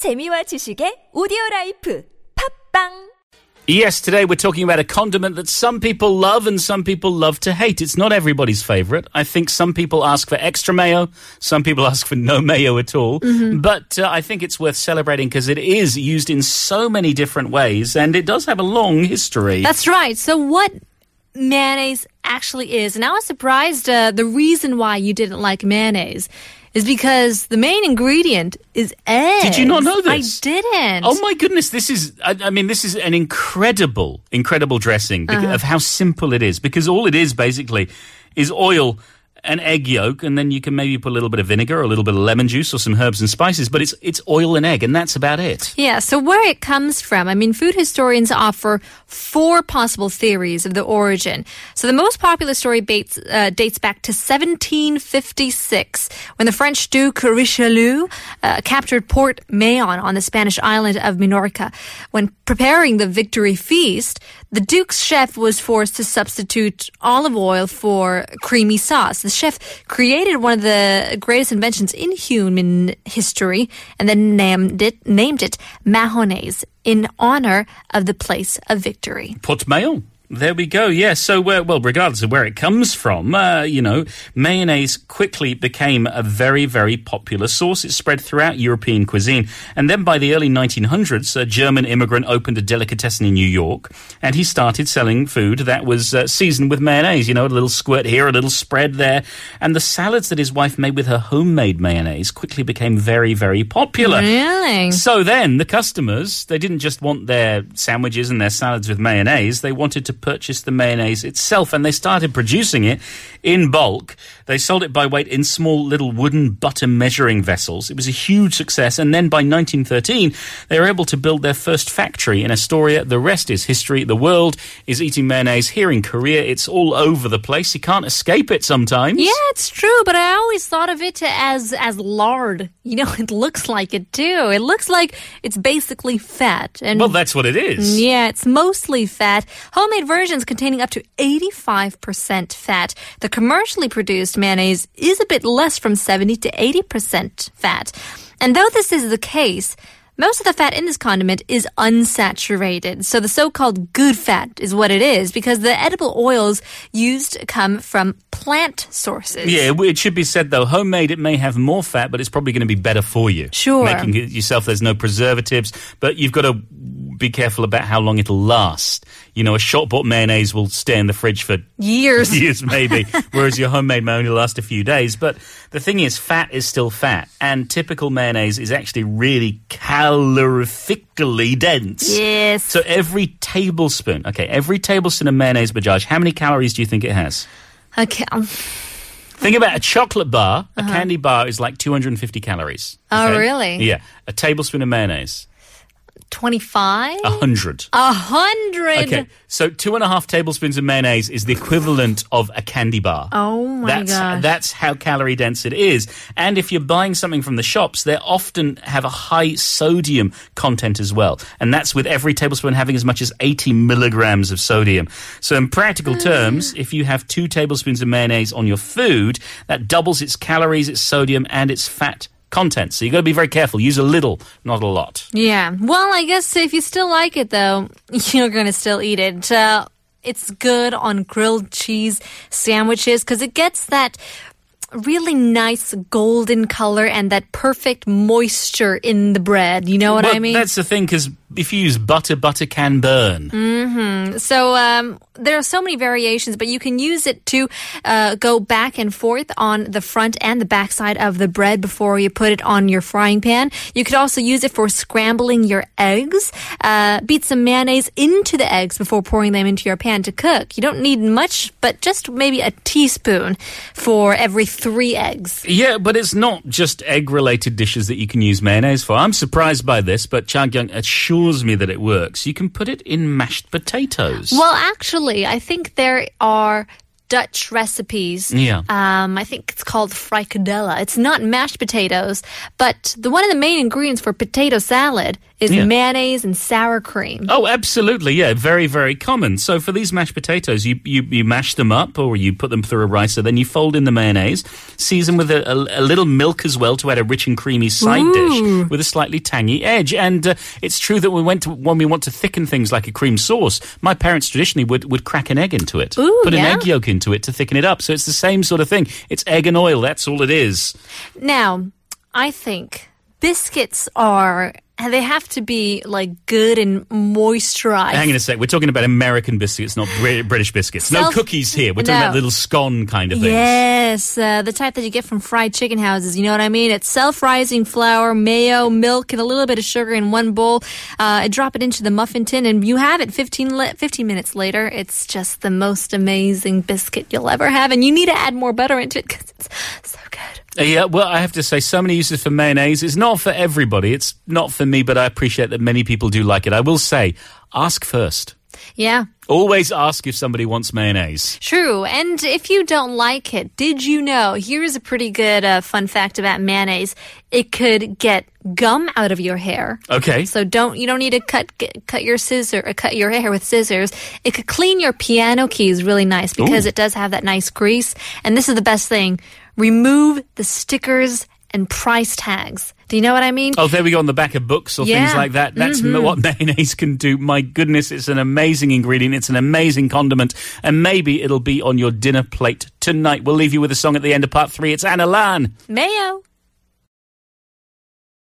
재미와 지식의 오디오 라이프 팝빵 Yes, today we're talking about a condiment that some people love and some people love to hate. It's not everybody's favorite. I think some people ask for extra mayo, some people ask for no mayo at all. But uh, I think it's worth celebrating because it is used in so many different ways and it does have a long history. That's right. So what mayonnaise actually is, and I was surprised uh, the reason why you didn't like mayonnaise is because the main ingredient is eggs. Did you not know this? I didn't. Oh my goodness, this is, I, I mean, this is an incredible, incredible dressing bec- uh-huh. of how simple it is because all it is basically is oil, an egg yolk, and then you can maybe put a little bit of vinegar or a little bit of lemon juice or some herbs and spices, but it's, it's oil and egg and that's about it. Yeah, so where it comes from, I mean, food historians offer four possible theories of the origin. So the most popular story dates, uh, dates back to 1756 when the French Duke Richelieu uh, captured Port Mahon on the Spanish island of Minorca. When preparing the victory feast, the Duke's chef was forced to substitute olive oil for creamy sauce. Chef created one of the greatest inventions in human history and then named it, named it mayonnaise in honor of the place of victory. Put mayo. There we go. Yeah. So, uh, well, regardless of where it comes from, uh, you know, mayonnaise quickly became a very, very popular sauce. It spread throughout European cuisine. And then by the early 1900s, a German immigrant opened a delicatessen in New York and he started selling food that was uh, seasoned with mayonnaise, you know, a little squirt here, a little spread there. And the salads that his wife made with her homemade mayonnaise quickly became very, very popular. Really? So then the customers, they didn't just want their sandwiches and their salads with mayonnaise, they wanted to purchase the mayonnaise itself and they started producing it in bulk. They sold it by weight in small little wooden butter measuring vessels. It was a huge success and then by 1913 they were able to build their first factory in Astoria. The rest is history. The world is eating mayonnaise here in Korea. It's all over the place. You can't escape it sometimes. Yeah, it's true, but I always thought of it as as lard. You know, it looks like it too. It looks like it's basically fat. And Well, that's what it is. Yeah, it's mostly fat. Homemade versions containing up to 85% fat. The commercially produced mayonnaise is a bit less from 70 to 80% fat. And though this is the case, most of the fat in this condiment is unsaturated. So the so-called good fat is what it is because the edible oils used come from plant sources. Yeah, it should be said though, homemade it may have more fat, but it's probably going to be better for you. Sure. Making it yourself, there's no preservatives, but you've got to be careful about how long it'll last. You know, a shop bought mayonnaise will stay in the fridge for Years. years maybe, whereas your homemade may only last a few days. But the thing is, fat is still fat, and typical mayonnaise is actually really calorifically dense. Yes. So every tablespoon, okay, every tablespoon of mayonnaise, Bajaj, how many calories do you think it has? Okay. um, Think about a chocolate bar. A candy bar is like 250 calories. Uh-huh. Oh, really? Yeah. A tablespoon of mayonnaise, 25? a 100. A hundred. Okay, so two and a half tablespoons of mayonnaise is the equivalent of a candy bar. Oh my that's, gosh. That's how calorie dense it is. And if you're buying something from the shops, they often have a high sodium content as well. And that's with every tablespoon having as much as 80 milligrams of sodium. So in practical Mm. terms, if you have two tablespoons of mayonnaise on your food, that doubles its calories, its sodium, and its fat content. So you've got to be very careful. Use a little, not a lot. Yeah. Well, I guess if you still like it, though, you're going to still eat it. Uh, it's good on grilled cheese sandwiches because it gets that really nice golden color and that perfect moisture in the bread. You know what well, I mean? That's the thing, because if you use butter, butter can burn. So um, there are so many variations, but you can use it to uh, go back and forth on the front and the back side of the bread before you put it on your frying pan. You could also use it for scrambling your eggs. Uh, beat some mayonnaise into the eggs before pouring them into your pan to cook. You don't need much, but just maybe a teaspoon for every three eggs. Yeah, but it's not just egg-related dishes that you can use mayonnaise for. I'm surprised by this, but Chagyang assures me that it works. You can put it in mashed potatoes. Well, actually, I think there are Dutch recipes. Yeah. Um, I think it's called fricadella. It's not mashed potatoes, but the one of the main ingredients for potato salad is Yeah. mayonnaise and sour cream. Oh, absolutely. Yeah, very, very common. So for these mashed potatoes, you, you, you mash them up or you put them through a ricer, then you fold in the mayonnaise, season with a, a, a little milk as well to add a rich and creamy side dish with a slightly tangy edge. And uh, it's true that we went to, when we want to thicken things like a cream sauce, my parents traditionally would, would crack an egg into it, Ooh, put an egg yolk into it to thicken it up. So it's the same sort of thing. It's egg and oil. That's all it is. Now, I think biscuits are they have to be like good and moisturized. Hang on a sec. We're talking about American biscuits, not British biscuits. no cookies here. We're talking No. about little scone kind of things. Yes, uh, the type that you get from fried chicken houses. You know what I mean? It's self-rising flour, mayo, milk, and a little bit of sugar in one bowl. Uh, drop it into the muffin tin, and you have it. 15, li- 15 minutes later, it's just the most amazing biscuit you'll ever have. And you need to add more butter into it because it's so Yeah, well, I have to say, so many uses for mayonnaise. It's not for everybody. It's not for me, but I appreciate that many people do like it. I will say, ask first. Yeah. Always ask if somebody wants mayonnaise. True. And if you don't like it, did you know? Here's a pretty good uh, fun fact about mayonnaise. It could get gum out of your hair. Okay. So don't you don't need to cut get, cut your scissor uh, cut your hair with scissors. It could clean your piano keys really nice because Ooh. it does have that nice grease. And this is the best thing: remove the stickers and price tags. Do you know what I mean? Oh, there we go on the back of books or things Yeah. Mm-hmm. like that. That's m what mayonnaise can do. My goodness, it's an amazing ingredient. It's an amazing condiment. And maybe it'll be on your dinner plate tonight. We'll leave you with a song at the end of part three. It's Anna Lan. Mayo.